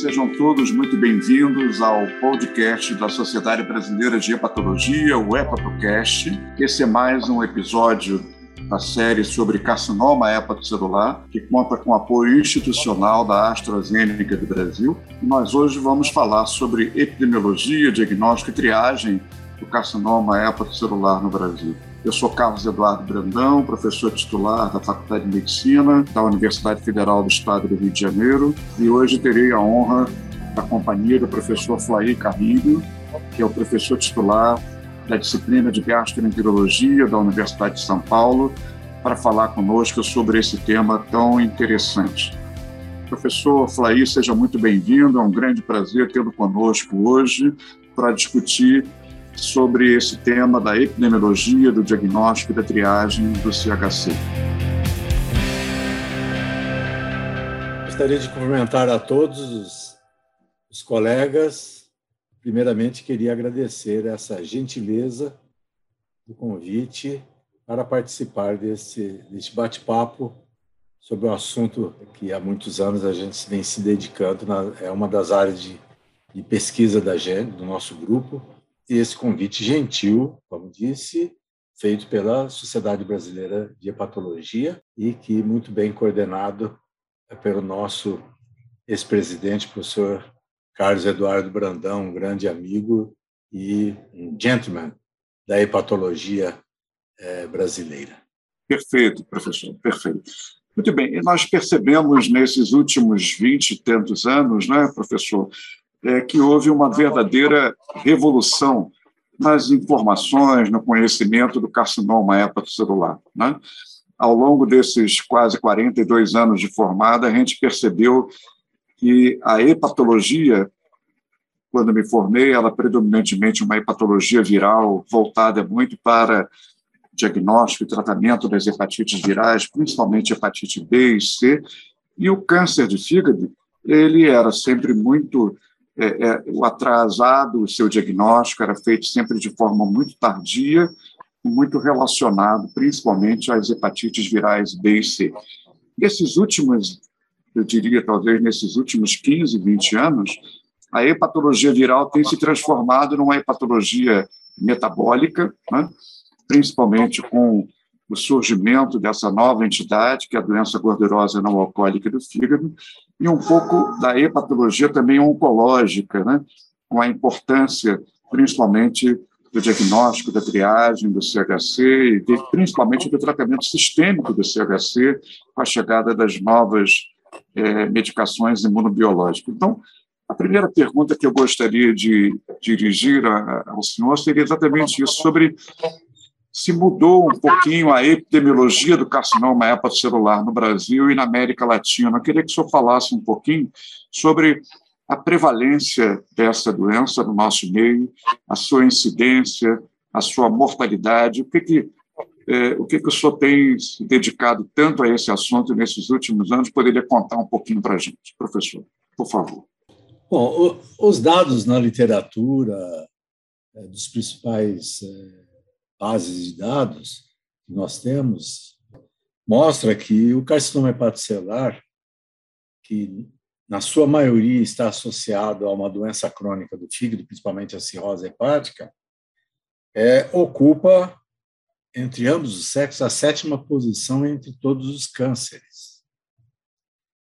Sejam todos muito bem-vindos ao podcast da Sociedade Brasileira de Hepatologia, o Hepatocast. Esse é mais um episódio da série sobre carcinoma hepatocelular, que conta com apoio institucional da AstraZeneca do Brasil. E nós hoje vamos falar sobre epidemiologia, diagnóstico e triagem carcinoma hepatocelular no Brasil. Eu sou Carlos Eduardo Brandão, professor titular da Faculdade de Medicina da Universidade Federal do Estado do Rio de Janeiro, e hoje terei a honra da companhia do professor Flair Carrilho, que é o professor titular da disciplina de gastroenterologia da Universidade de São Paulo, para falar conosco sobre esse tema tão interessante. Professor Flair, seja muito bem-vindo, é um grande prazer tê-lo conosco hoje para discutir sobre esse tema da epidemiologia, do diagnóstico e da triagem do CHC. Gostaria de cumprimentar a todos os, colegas. Primeiramente, queria agradecer essa gentileza do convite para participar desse, desse bate-papo sobre um assunto que há muitos anos a gente vem se dedicando, na, é uma das áreas de, de pesquisa da gente, do nosso grupo, esse convite gentil, como disse, feito pela Sociedade Brasileira de Hepatologia e que muito bem coordenado pelo nosso ex-presidente, professor Carlos Eduardo Brandão, um grande amigo e um gentleman da hepatologia eh, brasileira. Perfeito, professor, perfeito. Muito bem, e nós percebemos nesses últimos vinte e tantos anos, né, professor, é, que houve uma verdadeira revolução nas informações, no conhecimento do carcinoma hepatocelular. Né? Ao longo desses quase 42 anos de formada, a gente percebeu que a hepatologia, quando me formei, ela predominantemente uma hepatologia viral voltada muito para diagnóstico e tratamento das hepatites virais, principalmente hepatite B e C, e o câncer de fígado, ele era sempre muito é, é, o atrasado, o seu diagnóstico era feito sempre de forma muito tardia, muito relacionado principalmente às hepatites virais B e C. Nesses últimos, eu diria talvez nesses últimos 15, 20 anos, a hepatologia viral tem se transformado numa hepatologia metabólica, né? principalmente com o surgimento dessa nova entidade, que é a doença gordurosa não alcoólica do fígado, e um pouco da hepatologia também oncológica, né? com a importância, principalmente, do diagnóstico, da triagem do CHC e de, principalmente do tratamento sistêmico do CHC com a chegada das novas é, medicações imunobiológicas. Então, a primeira pergunta que eu gostaria de dirigir ao senhor seria exatamente isso, sobre se mudou um pouquinho a epidemiologia do carcinoma hepatocelular no Brasil e na América Latina. Eu queria que o senhor falasse um pouquinho sobre a prevalência dessa doença no nosso meio, a sua incidência, a sua mortalidade, o que que é, o que, que o senhor tem se dedicado tanto a esse assunto nesses últimos anos? Poderia contar um pouquinho para a gente, professor, por favor. Bom, os dados na literatura é, dos principais é, bases de dados que nós temos, mostra que o carcinoma hepatocelular, que na sua maioria está associado a uma doença crônica do fígado, principalmente a cirrose hepática, é, ocupa, entre ambos os sexos, a sétima posição entre todos os cânceres.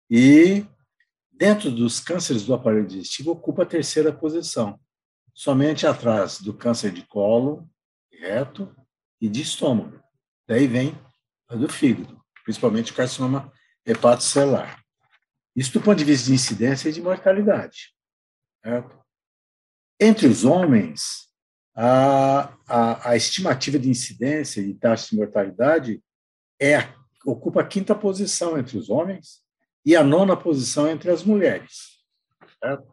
E, dentro dos cânceres do aparelho digestivo, ocupa a terceira posição, somente atrás do câncer de colo, reto e de estômago. Daí vem a do fígado, principalmente o carcinoma hepatocelular. Isso do ponto de vista de incidência e de mortalidade. Certo? Entre os homens, a, a, a, estimativa de incidência e taxa de mortalidade é, ocupa a quinta posição entre os homens e a nona posição entre as mulheres. Certo?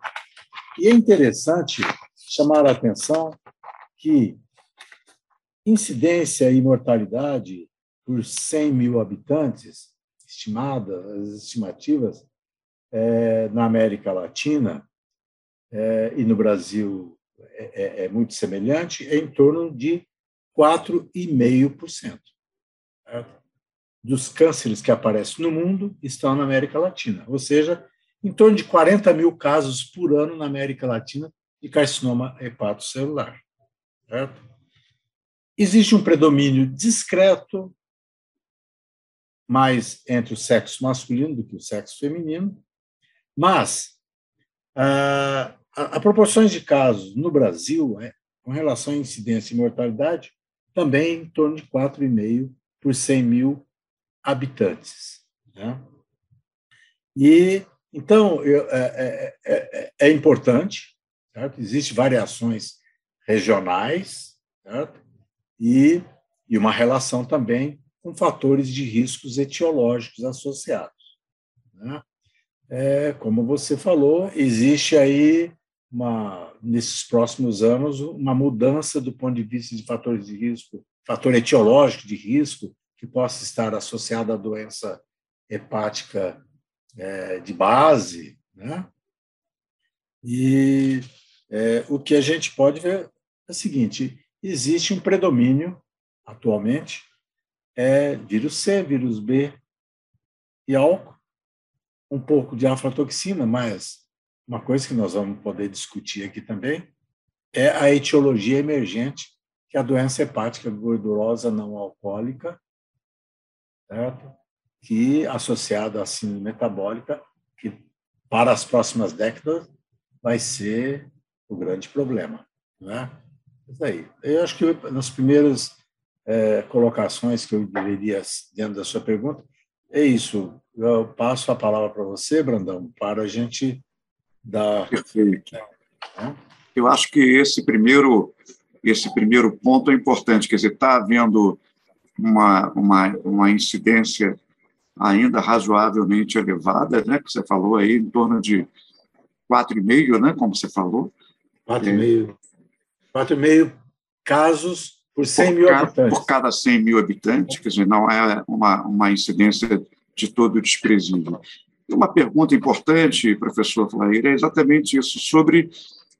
E é interessante chamar a atenção que Incidência e mortalidade por 100 mil habitantes, estimada, as estimativas, é, na América Latina é, e no Brasil é, é, é muito semelhante, é em torno de 4,5%. Dos cânceres que aparecem no mundo estão na América Latina, ou seja, em torno de 40 mil casos por ano na América Latina de carcinoma hepatocelular. Certo? Existe um predomínio discreto mais entre o sexo masculino do que o sexo feminino, mas ah, a, a proporções de casos no Brasil, é, com relação à incidência e mortalidade, também em torno de 4,5 por 100 mil habitantes. Né? E então eu, é, é, é, é, importante, certo? Existem variações regionais, certo? E, e uma relação também com fatores de riscos etiológicos associados. Né? É, como você falou, existe aí uma, nesses próximos anos uma mudança do ponto de vista de fatores de risco, fator etiológico de risco que possa estar associado à doença hepática é, de base, né? E é, o que a gente pode ver é o seguinte: existe um predomínio atualmente é vírus C, vírus B e álcool, um pouco de aflatoxina, mas uma coisa que nós vamos poder discutir aqui também é a etiologia emergente, que é a doença hepática gordurosa não alcoólica, certo? que associada à síndrome metabólica, que para as próximas décadas vai ser o grande problema. Né? Isso aí. Eu acho que nas primeiras é, colocações que eu deveria, dentro da sua pergunta, é isso. Eu passo a palavra para você, Brandão, para a gente da. Perfeito. É. Eu acho que esse primeiro, esse primeiro ponto é importante, quer dizer, está havendo uma, uma, uma incidência ainda razoavelmente elevada, né, que você falou aí, em torno de 4,5, né, como você falou. 4,5. É. 4,5 casos por 100 por mil cada, habitantes. Por cada 100 mil habitantes, quer dizer, não é uma, uma incidência de todo desprezível. Uma pergunta importante, professor Flair, é exatamente isso, sobre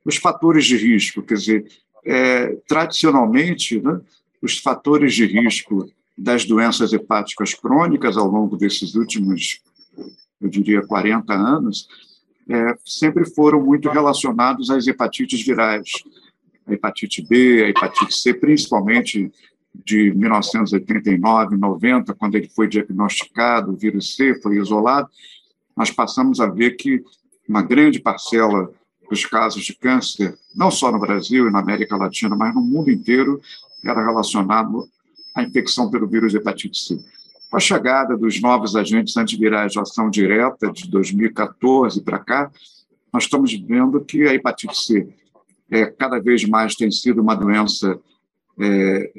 os fatores de risco. Quer dizer, é, tradicionalmente, né, os fatores de risco das doenças hepáticas crônicas ao longo desses últimos, eu diria, 40 anos, é, sempre foram muito relacionados às hepatites virais. A hepatite B, a hepatite C, principalmente de 1989, 90, quando ele foi diagnosticado, o vírus C foi isolado, nós passamos a ver que uma grande parcela dos casos de câncer, não só no Brasil e na América Latina, mas no mundo inteiro, era relacionado à infecção pelo vírus hepatite C. Com a chegada dos novos agentes antivirais de ação direta de 2014 para cá, nós estamos vendo que a hepatite C é, cada vez mais tem sido uma doença é,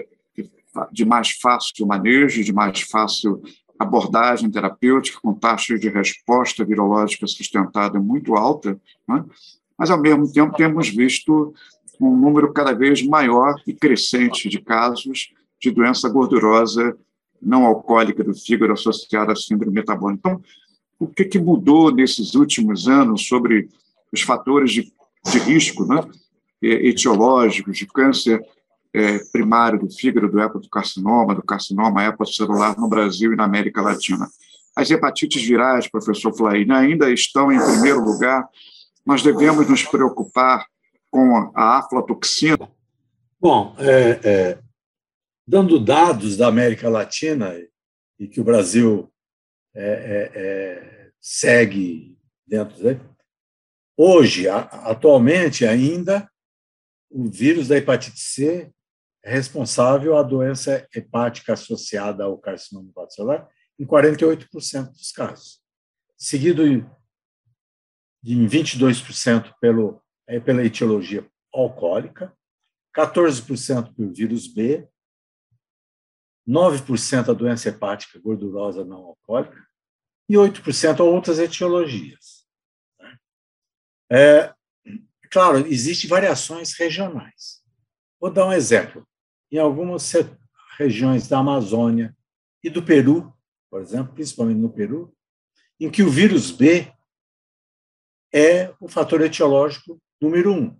de mais fácil manejo, de mais fácil abordagem terapêutica, com taxa de resposta virológica sustentada muito alta, né? mas, ao mesmo tempo, temos visto um número cada vez maior e crescente de casos de doença gordurosa não alcoólica do fígado associada à síndrome metabólica. Então, o que, que mudou nesses últimos anos sobre os fatores de, de risco né, etiológicos de câncer é, primário do fígado, do hepatocarcinoma, do carcinoma hepatocelular no Brasil e na América Latina. As hepatites virais, professor Flaine, ainda estão em primeiro lugar. Nós devemos nos preocupar com a aflatoxina? Bom, é, é, dando dados da América Latina e que o Brasil é, é, é segue dentro dele, hoje, atualmente ainda, o vírus da hepatite C é responsável à doença hepática associada ao carcinoma hepatocelular em 48% dos casos, seguido em 22% pelo, é, pela etiologia alcoólica, 14% pelo vírus B, 9% a doença hepática gordurosa não alcoólica e 8% a outras etiologias. É, claro, existem variações regionais. Vou dar um exemplo em algumas regiões da Amazônia e do Peru, por exemplo, principalmente no Peru, em que o vírus B é o fator etiológico número um.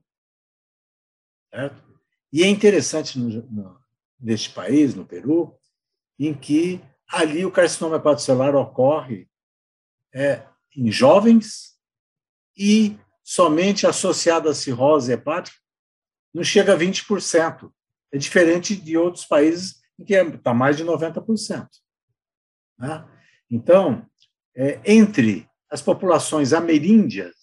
Certo? E é interessante no, no, neste país, no Peru, em que ali o carcinoma hepatocelular ocorre é, em jovens e somente associado à cirrose hepática não chega a 20%. É diferente de outros países em que está mais de 90%. Né? Então, é, entre as populações ameríndias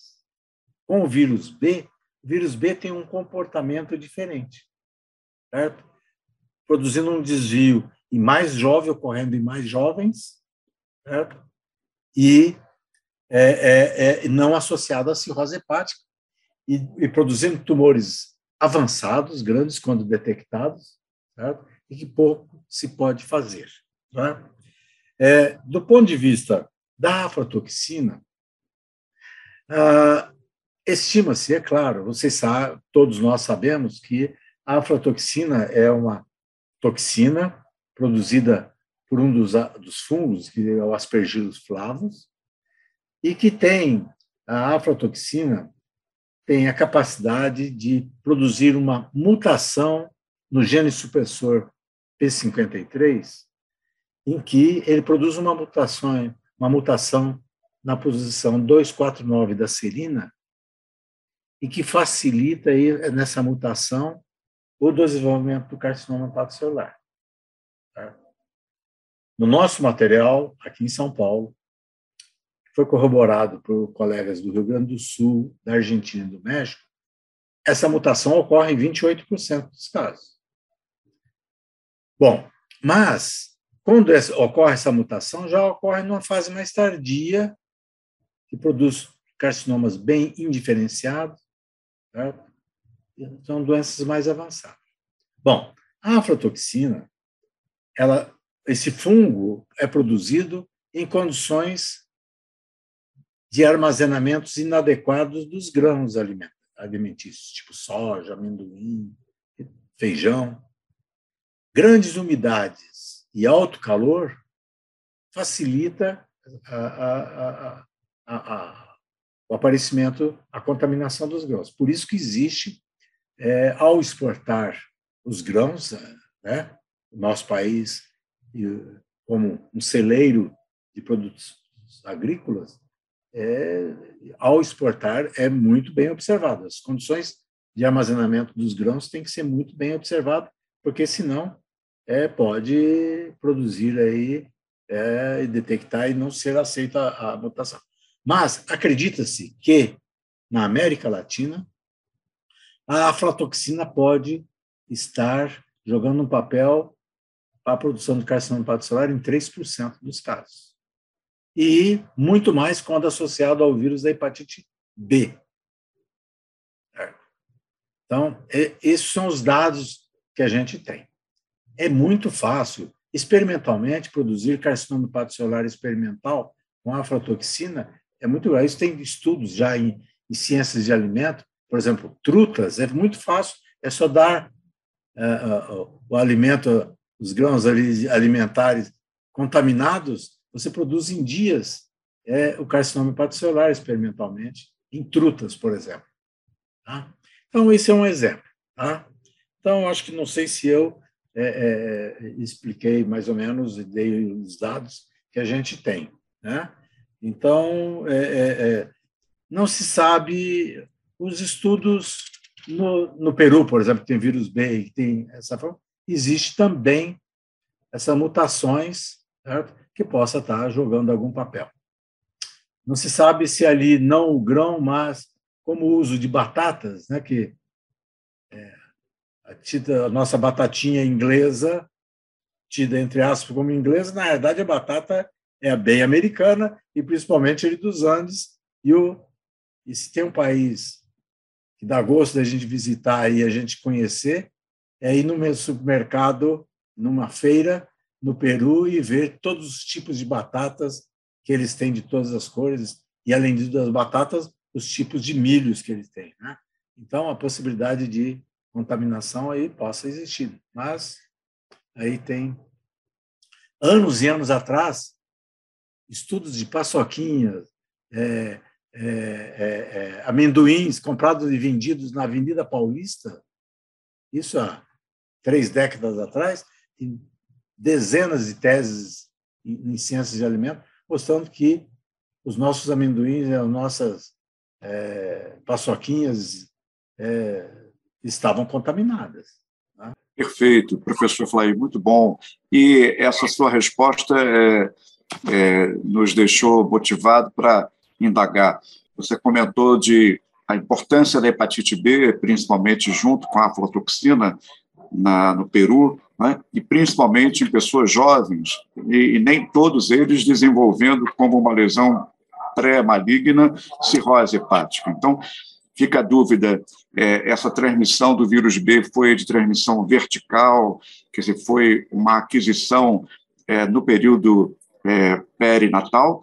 com o vírus B, o vírus B tem um comportamento diferente, certo? Produzindo um desvio em mais jovem, ocorrendo em mais jovens, certo? E é, é, é não associado à cirrose hepática, e, e, produzindo tumores avançados, grandes, quando detectados, certo? e que pouco se pode fazer. Né? É, do ponto de vista da aflatoxina, ah, estima-se, é claro, vocês sabem, todos nós sabemos que a aflatoxina é uma toxina produzida por um dos, dos fungos, que é o Aspergillus flavus, e que tem a aflatoxina tem a capacidade de produzir uma mutação no gene supressor P53, em que ele produz uma mutação, uma mutação na posição 249 da serina e que facilita aí, nessa mutação o desenvolvimento do carcinoma hepatocelular. Tá? No nosso material, aqui em São Paulo, foi corroborado por colegas do Rio Grande do Sul, da Argentina e do México, essa mutação ocorre em 28% dos casos. Bom, mas quando ocorre essa mutação, já ocorre numa fase mais tardia, que produz carcinomas bem indiferenciados, certo? são doenças mais avançadas. Bom, a aflatoxina, ela, esse fungo é produzido em condições de armazenamentos inadequados dos grãos alimentícios, tipo soja, amendoim, feijão. Grandes umidades e alto calor facilita a, a, a, o aparecimento, a contaminação dos grãos. Por isso que existe, é, ao exportar os grãos, né, o nosso país, como um celeiro de produtos agrícolas, é, ao exportar, é muito bem observado. As condições de armazenamento dos grãos têm que ser muito bem observadas, porque senão é, pode produzir aí é, detectar e não ser aceita a, mutação. Mas acredita-se que na América Latina a aflatoxina pode estar jogando um papel para a produção de carcinoma hepatocelular em 3% dos casos e muito mais quando associado ao vírus da hepatite B. Então, esses são os dados que a gente tem. É muito fácil, experimentalmente, produzir carcinoma hepatocelular experimental com aflatoxina. É muito Isso tem estudos já em, em ciências de alimento. Por exemplo, trutas, é muito fácil, é só dar uh, uh, o alimento, os grãos alimentares contaminados você produz em dias é, o carcinoma hepatocelular experimentalmente, em trutas, por exemplo. Tá? Então, esse é um exemplo. Tá? Então, acho que não sei se eu é, é, expliquei mais ou menos e dei os dados que a gente tem. Né? Então, é, é, é não se sabe os estudos no, no Peru, por exemplo, que tem vírus B e tem essa forma, existe também essas mutações certo? Que possa estar jogando algum papel. Não se sabe se ali não o grão, mas como o uso de batatas, né, que é, a, tida, a nossa batatinha inglesa, tida entre aspas como inglesa, na verdade a batata é bem americana e principalmente ele dos Andes. E, o, e se tem um país que dá gosto da gente visitar e a gente conhecer, é ir no supermercado, numa feira, no Peru e ver todos os tipos de batatas que eles têm de todas as cores e além das batatas os tipos de milhos que eles têm, né? Então a possibilidade de contaminação aí possa existir, mas aí tem anos e anos atrás estudos de paçoquinhas, é, é, é, é amendoins comprados e vendidos na Avenida Paulista, isso há três décadas atrás, dezenas de teses em ciências de alimentos, mostrando que os nossos amendoins, as nossas é, paçoquinhas é, estavam contaminadas. Né? Perfeito, professor Flair, muito bom. E essa sua resposta é, é, nos deixou motivado para indagar. Você comentou de a importância da hepatite B, principalmente junto com a aflatoxina na, no Peru, né? e principalmente em pessoas jovens, e, e nem todos eles desenvolvendo como uma lesão pré-maligna cirrose hepática. Então, fica a dúvida, é, essa transmissão do vírus B foi de transmissão vertical, quer dizer, foi uma aquisição é, no período é, perinatal,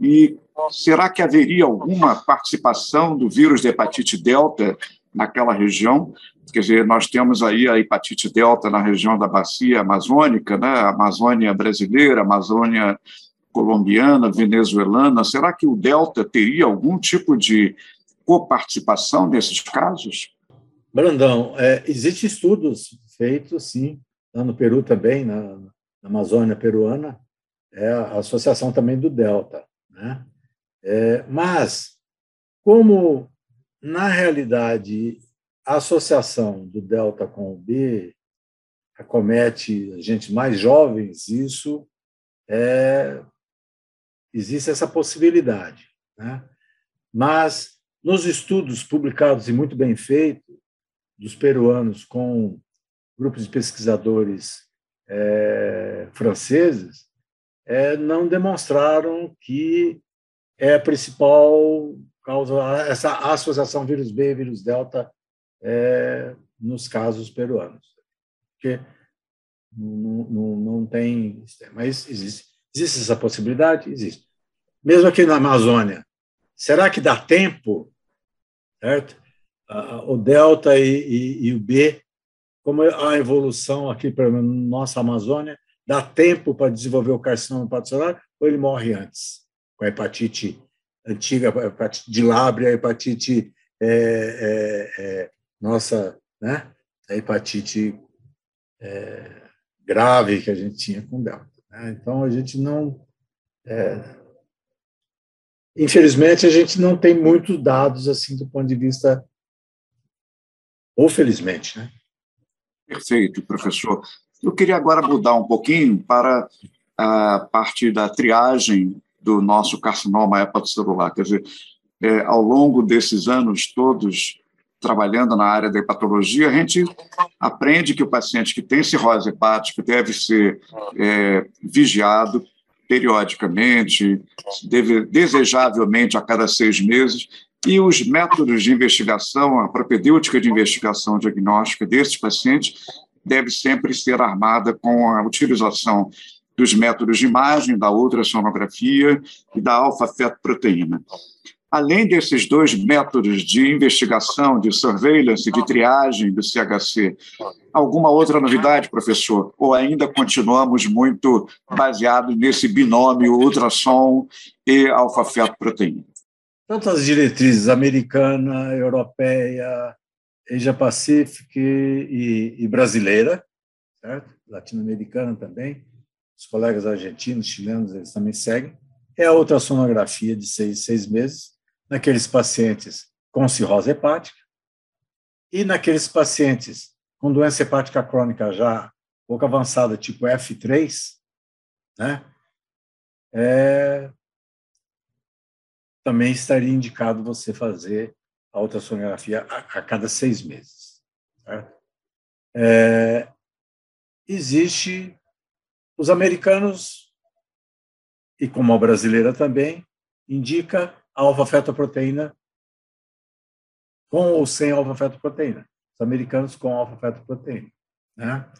e será que haveria alguma participação do vírus de hepatite delta naquela região? Quer dizer, nós temos aí a hepatite delta na região da bacia amazônica, né? Amazônia brasileira, Amazônia colombiana, venezuelana. Será que o delta teria algum tipo de coparticipação nesses casos? Brandão, é, existem estudos feitos, sim, lá no Peru também, na, na Amazônia peruana, é a associação também do Delta. Né? É, mas, como, na realidade, a associação do Delta com o B acomete gente mais jovens, isso é, existe essa possibilidade. Né? Mas nos estudos publicados e muito bem feitos dos peruanos com grupos de pesquisadores é, franceses, é, não demonstraram que é a principal causa, essa associação vírus B e vírus delta é, nos casos peruanos. Porque não, não, não tem. Mas existe, existe essa possibilidade? Existe. Mesmo aqui na Amazônia, será que dá tempo certo? o delta e, e, e, o B, como a evolução aqui para nossa Amazônia, dá tempo para desenvolver o carcinoma hepatocelular ou ele morre antes, com a hepatite antiga, a hepatite de lábria, a hepatite é, é, é, nossa, né? A hepatite é, grave que a gente tinha com delta. Né? Então a gente não é, infelizmente, a gente não tem muitos dados assim do ponto de vista, ou felizmente, né? Perfeito, professor. Eu queria agora mudar um pouquinho para a parte da triagem do nosso carcinoma hepatocelular. Quer dizer, é, ao longo desses anos todos trabalhando na área da hepatologia, a gente aprende que o paciente que tem cirrose hepática deve ser é, vigiado, periodicamente, deve, desejavelmente a cada seis meses, e os métodos de investigação, a propedêutica de investigação diagnóstica desses pacientes deve sempre ser armada com a utilização dos métodos de imagem, da ultrassonografia e da alfa-fetoproteína. Além desses dois métodos de investigação, de surveillance, de triagem do CHC, alguma outra novidade, professor? Ou ainda continuamos muito baseados nesse binômio ultrassom e alfa-fetoproteína? Tanto as diretrizes americana, europeia, Asia-Pacífica e, e, brasileira, latino-americana também, os colegas argentinos, chilenos, eles também seguem, é a ultrassonografia de seis, seis meses, naqueles pacientes com cirrose hepática e naqueles pacientes com doença hepática crônica já pouco avançada, tipo F3, né, é, também estaria indicado você fazer a ultrassonografia a, a cada seis meses. É, existe os americanos e como a brasileira também indica alfa-fetoproteína com ou sem alfa-fetoproteína. Os americanos com alfa-fetoproteína. Né?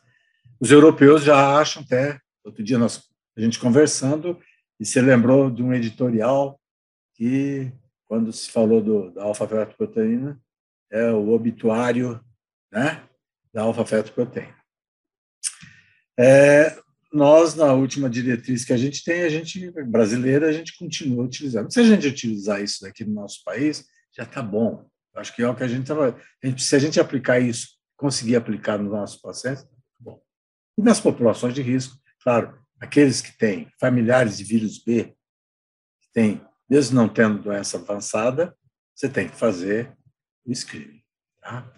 Os europeus já acham até, outro dia nós, a gente conversando, e se lembrou de um editorial que, quando se falou do, da alfa-fetoproteína, é o obituário né, da alfa-fetoproteína. É, nós, na última diretriz que a gente tem, a gente, brasileira, a gente continua utilizando. Se a gente utilizar isso daqui no nosso país, já está bom. Acho que é o que a gente estava. Se a gente aplicar isso, conseguir aplicar no nosso pacientes, tá bom. E nas populações de risco, claro, aqueles que têm familiares de vírus B, que têm, mesmo não tendo doença avançada, você tem que fazer o screening. Tá?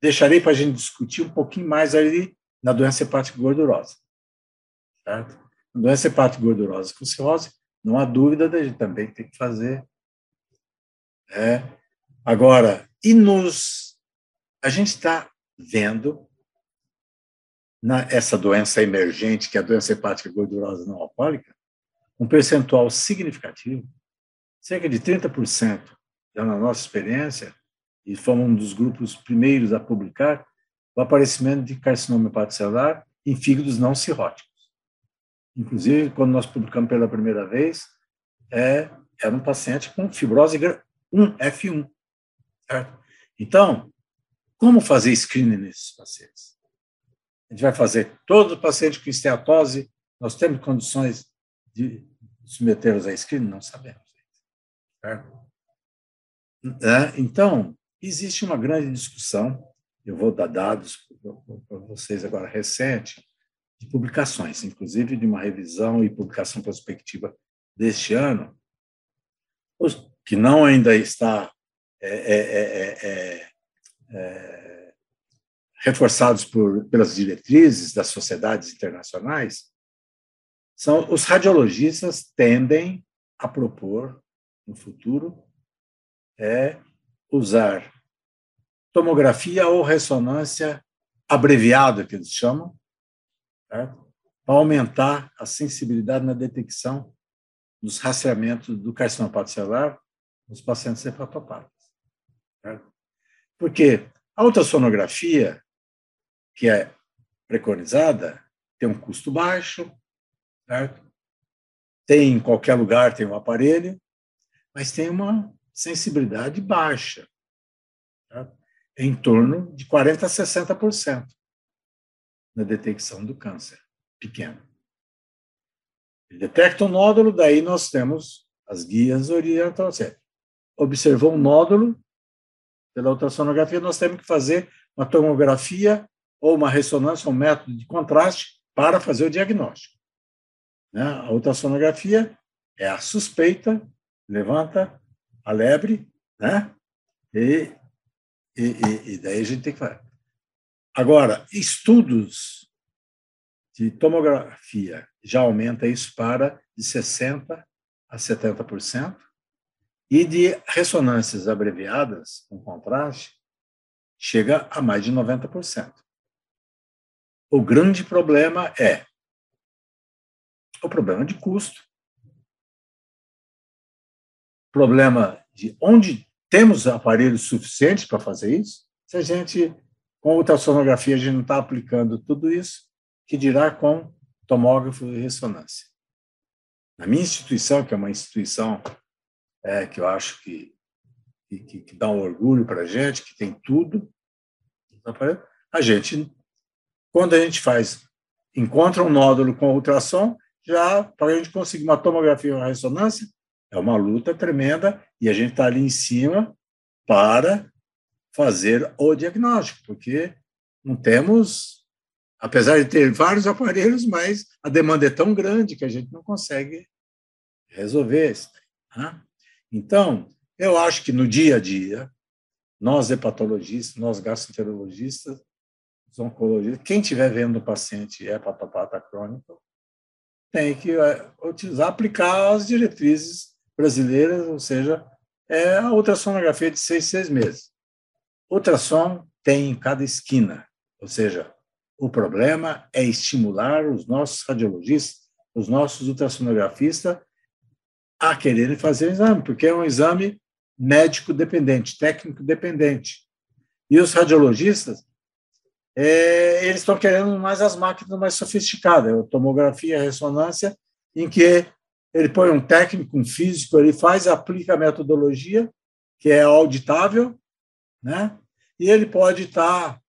Deixarei para a gente discutir um pouquinho mais ali na doença hepática gordurosa. Certo? Doença hepática gordurosa com cirrose, não há dúvida da gente também tem que fazer. É. Agora, e nos. A gente está vendo na, essa doença emergente, que é a doença hepática gordurosa não alcoólica, um percentual significativo, cerca de 30%, já na nossa experiência, e fomos um dos grupos primeiros a publicar, o aparecimento de carcinoma hepatocelular em fígados não cirróticos. Inclusive, quando nós publicamos pela primeira vez, é, era um paciente com fibrose 1, F1. Certo? Então, como fazer screening nesses pacientes? A gente vai fazer todo paciente com esteatose, nós temos condições de submetê-los a screening? Não sabemos. Certo? É, então, existe uma grande discussão, eu vou dar dados para vocês agora recente, de publicações, inclusive de uma revisão e publicação prospectiva deste ano, que não ainda está é, é, é, reforçados por, pelas diretrizes das sociedades internacionais, são os radiologistas tendem a propor no futuro é usar tomografia ou ressonância abreviada, que eles chamam, para aumentar a sensibilidade na detecção dos rastreamentos do carcinoma celular nos pacientes hepatopatas. Certo? Porque a ultrassonografia, que é preconizada, tem um custo baixo, certo? tem em qualquer lugar, tem um aparelho, mas tem uma sensibilidade baixa, certo? em torno de 40% a 60% na detecção do câncer pequeno. Ele detecta um nódulo, daí nós temos as guias orientam. Você observou um nódulo pela ultrassonografia, nós temos que fazer uma tomografia ou uma ressonância, um método de contraste para fazer o diagnóstico. Né? A ultrassonografia é a suspeita, levanta a lebre, né? E, e, e daí a gente tem que fazer. Agora, estudos de tomografia já aumenta isso para de 60% a 70%, e de ressonâncias abreviadas, com contraste, chega a mais de 90%. O grande problema é o problema de custo, problema de onde temos aparelhos suficientes para fazer isso, se a gente com ultrassonografia, a gente não está aplicando tudo isso, que dirá com tomógrafo e ressonância. Na minha instituição, que é uma instituição é, que eu acho que, que, que dá um orgulho para a gente, que tem tudo, a gente, quando a gente faz, encontra um nódulo com ultrassom, já para a gente conseguir uma tomografia ou uma ressonância, é uma luta tremenda e a gente está ali em cima para fazer o diagnóstico, porque não temos, apesar de ter vários aparelhos, mas a demanda é tão grande que a gente não consegue resolver isso. Né? Então, eu acho que no dia a dia, nós hepatologistas, nós gastroenterologistas, os oncologistas, quem estiver vendo o paciente hepatopata crônico, tem que é, utilizar, aplicar as diretrizes brasileiras, ou seja, é a ultrassonografia de seis, seis meses. Ultrassom tem em cada esquina, ou seja, o problema é estimular os nossos radiologistas, os nossos ultrassonografistas a quererem fazer o exame, porque é um exame médico dependente, técnico dependente. E os radiologistas, é, eles estão querendo mais as máquinas mais sofisticadas, a tomografia, ressonância, em que ele põe um técnico, um físico, ele faz, aplica a metodologia, que é auditável, né? E ele pode estar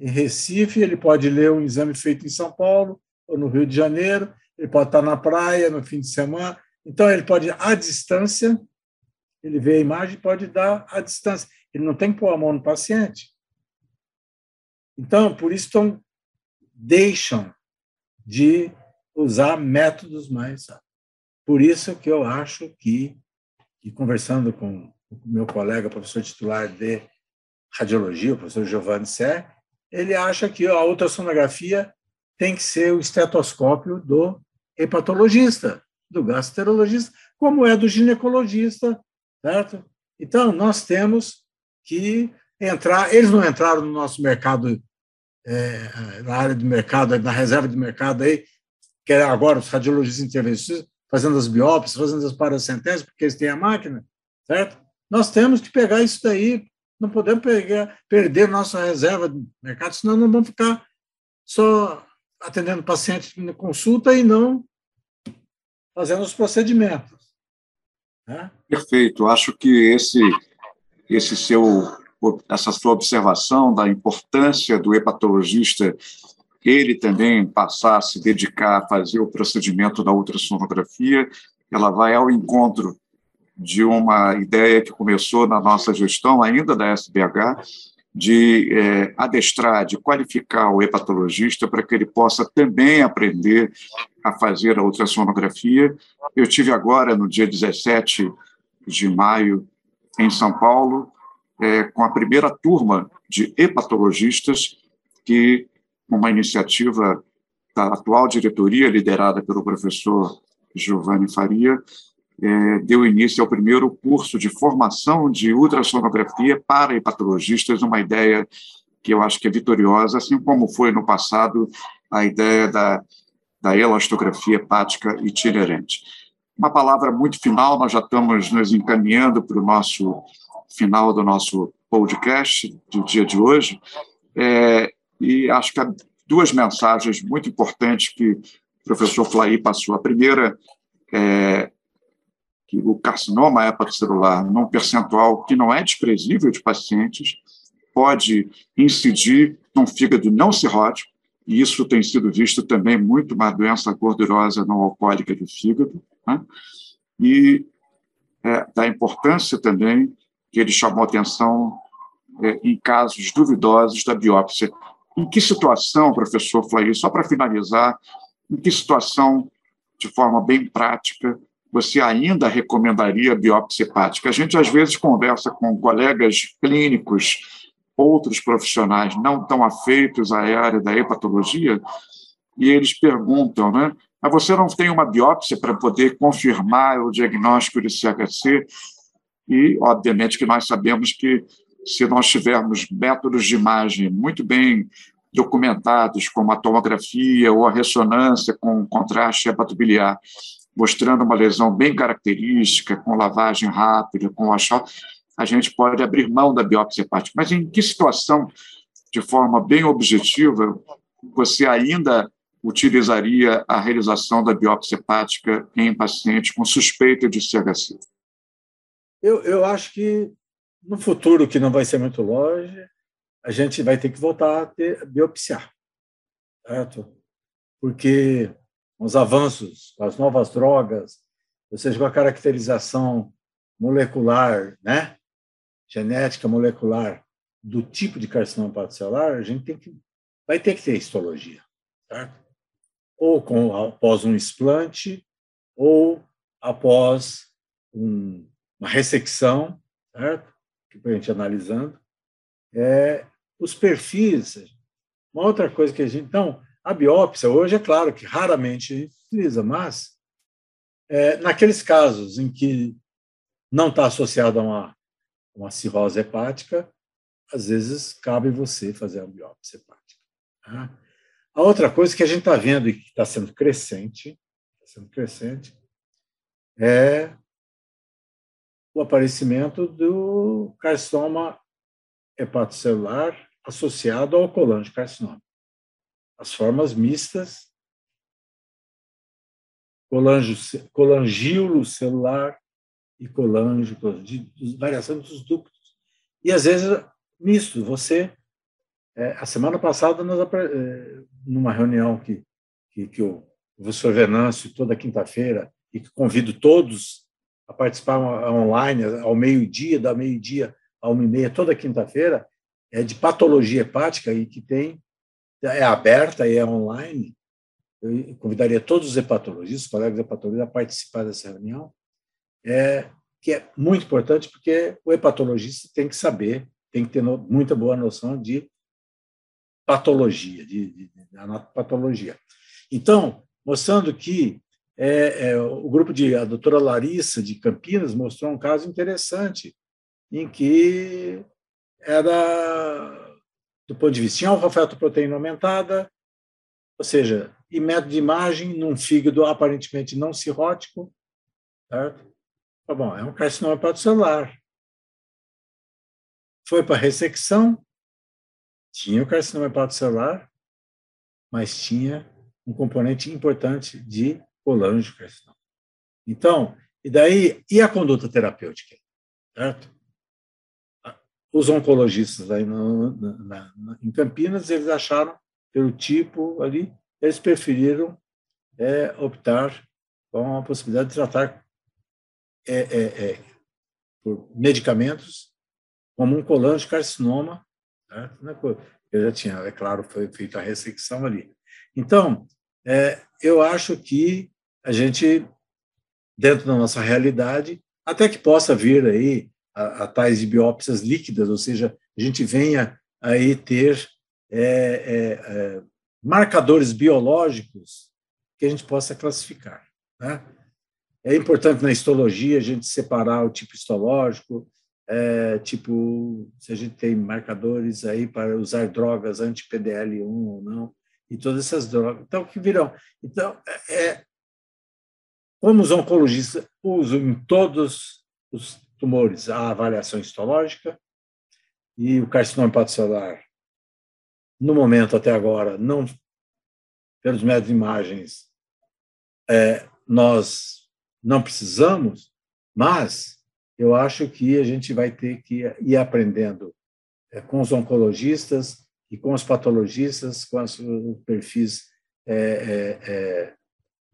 em Recife, ele pode ler um exame feito em São Paulo ou no Rio de Janeiro, ele pode estar na praia no fim de semana. Então, ele pode, à distância, ele vê a imagem pode dar à distância. Ele não tem que pôr a mão no paciente. Então, por isso, então, deixam de usar métodos mais. Por isso que eu acho que, que conversando com meu colega, professor titular de radiologia, o professor Giovanni Sé, ele acha que a ultrassonografia tem que ser o estetoscópio do hepatologista, do gastroenterologista, como é do ginecologista, certo? Então, nós temos que entrar, eles não entraram no nosso mercado, é, na área do mercado, na reserva de mercado aí, que é agora os radiologistas intervencionistas, fazendo as biópsias, fazendo as paracentéses, porque eles têm a máquina, certo? Nós temos que pegar isso daí, não podemos pegar, perder nossa reserva de mercado, senão não vamos ficar só atendendo pacientes na consulta e não fazendo os procedimentos. Né? Perfeito. Acho que esse, esse seu, essa sua observação da importância do hepatologista ele também passar a se dedicar a fazer o procedimento da ultrassonografia, ela vai ao encontro de uma ideia que começou na nossa gestão, ainda da SBH, de é, adestrar, de qualificar o hepatologista para que ele possa também aprender a fazer a ultrassonografia. Eu tive agora, no dia 17 de maio, em São Paulo, é, com a primeira turma de hepatologistas que uma iniciativa da atual diretoria, liderada pelo professor Giovanni Faria, é, deu início ao primeiro curso de formação de ultrassonografia para hepatologistas, uma ideia que eu acho que é vitoriosa, assim como foi no passado a ideia da, da elastografia hepática itinerante. Uma palavra muito final, nós já estamos nos encaminhando para o nosso final do nosso podcast do dia de hoje. É, e acho que há duas mensagens muito importantes que o professor Flaí passou. A primeira é que o carcinoma hepatocelular, num percentual que não é desprezível de pacientes, pode incidir num fígado não cirrótico, e isso tem sido visto também muito uma doença gordurosa não alcoólica do fígado, né? e é, da importância também que ele chamou atenção é, em casos duvidosos da biópsia em que situação, professor Flair, só para finalizar, em que situação, de forma bem prática, você ainda recomendaria biópsia hepática? A gente, às vezes, conversa com colegas clínicos, outros profissionais não tão afeitos à área da hepatologia, e eles perguntam, né? Mas você não tem uma biópsia para poder confirmar o diagnóstico de CHC? E, obviamente, que nós sabemos que se nós tivermos métodos de imagem muito bem documentados, como a tomografia ou a ressonância com contraste hepatobiliar, mostrando uma lesão bem característica, com lavagem rápida, com achal, a gente pode abrir mão da biópsia hepática. Mas em que situação, de forma bem objetiva, você ainda utilizaria a realização da biópsia hepática em pacientes com suspeita de CHC? Eu, eu acho que no futuro, que não vai ser muito longe, a gente vai ter que voltar a ter, biopsiar, certo? Porque os avanços, as novas drogas, ou seja, com a caracterização molecular, né, genética molecular do tipo de carcinoma hepatocelular, a gente tem que, vai ter que ter histologia, certo? Ou com, após um explante, ou após um, uma ressecção, certo? que a gente analisando, é os perfis. Uma outra coisa que a gente. Então, a biópsia, hoje é claro que raramente utiliza, mas é, naqueles casos em que não está associado a uma, uma cirrose hepática, às vezes cabe você fazer a biópsia hepática. Tá? A outra coisa que a gente está vendo e que está sendo crescente, está sendo crescente, é o aparecimento do carcinoma hepatocelular associado ao colangiocarcinoma. As formas mistas, colangio celular e colangio, variação dos ductos. E, às vezes, misto. Você, é, a semana passada, nós, é, numa reunião que, que, que o professor Venâncio, toda quinta-feira, e que convido todos a participar online ao meio-dia, da meio-dia a uma e meia, toda quinta-feira, é de patologia hepática e que tem é aberta e é online. Eu convidaria todos os hepatologistas, colegas hepatologistas, a participar dessa reunião, é, que é muito importante porque o hepatologista tem que saber, tem que ter no, muita boa noção de patologia, de, de, de patologia. Então, mostrando que é, é, o grupo de a doutora Larissa de Campinas mostrou um caso interessante em que era do ponto de vista tinha alfa-fetoproteína aumentada, ou seja, e método de imagem num fígado aparentemente não cirrótico, certo? Tá bom, é um carcinoma hepatocelular. Foi para ressecção, tinha o carcinoma hepatocelular, mas tinha um componente importante de colangiocarcinoma. Então, e daí, e a conduta terapêutica? Certo? Os oncologistas aí na, na, em Campinas, eles acharam, pelo tipo ali, eles preferiram é, optar com a possibilidade de tratar é, é, é por medicamentos como um colangiocarcinoma, certo? Né? eu já tinha, é claro, foi feita a ressecção ali. Então, é, eu acho que a gente, dentro da nossa realidade, até que possa vir aí a, a tais biópsias líquidas, ou seja, a gente venha aí ter é, é, é, marcadores biológicos que a gente possa classificar. Né? É importante na histologia a gente separar o tipo histológico, é, tipo, se a gente tem marcadores aí para usar drogas anti-PDL1 ou não, e todas essas drogas. Então, que virão? Então, é, como os oncologistas usam em todos os tumores a avaliação histológica e o carcinoma hepatocelular, no momento até agora, não pelos métodos de imagens, é, nós não precisamos, mas eu acho que a gente vai ter que ir aprendendo é, com os oncologistas e com os patologistas, com os perfis, é, é, é,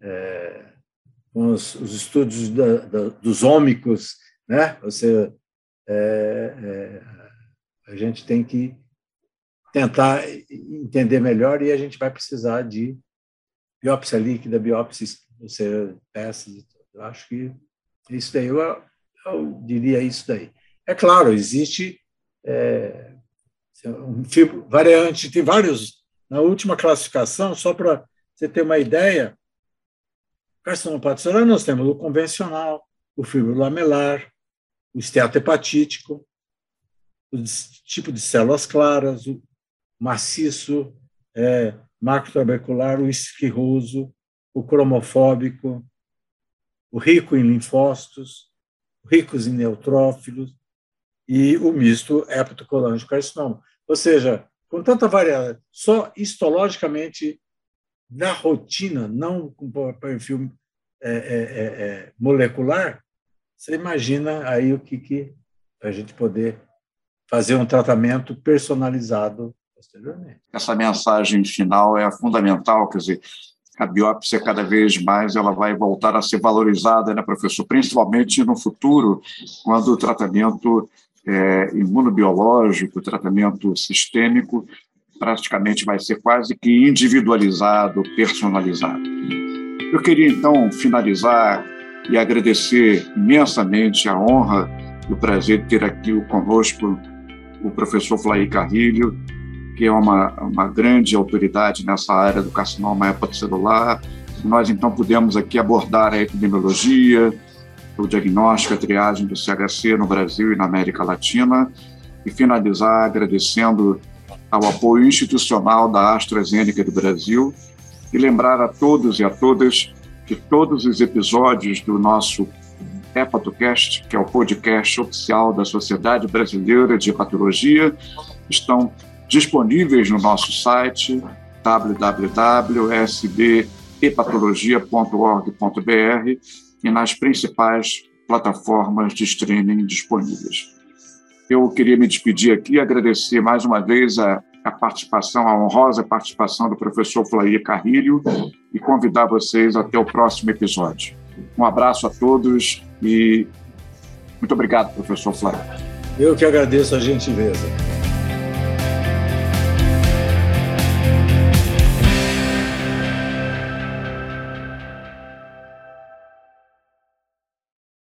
é, com os, os estudos da, da, dos ômicos, né? Você, é, a gente tem que tentar entender melhor e a gente vai precisar de biópsia líquida, biópsia, você peças. Eu acho que isso daí, eu, eu diria isso daí. É claro, existe é, um fibro, variante, tem vários. Na última classificação, só para você ter uma ideia, carcinoma hepatocelular nós temos o convencional, o fibrolamelar, o esteato hepatítico, o tipo de células claras, o maciço, é, macrotrabecular, o esquirroso, o cromofóbico, o rico em linfócitos, ricos em neutrófilos e o misto hepatocolangiocarcinoma. Ou seja, com tanta variedade, só histologicamente na rotina, não com perfil é, é, é, é, molecular, você imagina aí o que, que a gente poder fazer um tratamento personalizado posteriormente. Essa mensagem final é fundamental, quer dizer, a biópsia cada vez mais ela vai voltar a ser valorizada, né, professor? Principalmente no futuro, quando o tratamento é, imunobiológico, tratamento sistêmico, praticamente vai ser quase que individualizado, personalizado. Eu queria então finalizar e agradecer imensamente a honra e o prazer de ter aqui conosco o professor Flair Carrilho, que é uma, uma grande autoridade nessa área do carcinoma hepatocelular. Nós, então, pudemos aqui abordar a epidemiologia, o diagnóstico, a triagem do CHC no Brasil e na América Latina, e finalizar agradecendo ao apoio institucional da AstraZeneca do Brasil e lembrar a todos e a todas que todos os episódios do nosso HepatoCast, que é o podcast oficial da Sociedade Brasileira de Hepatologia, estão disponíveis no nosso site www.sbhepatologia.org.br e nas principais plataformas de streaming disponíveis. Eu queria me despedir aqui agradecer mais uma vez a, a participação, a honrosa participação do professor Flair Carrilho e convidar vocês até o próximo episódio. Um abraço a todos e muito obrigado, professor Flair. Eu que agradeço a gentileza.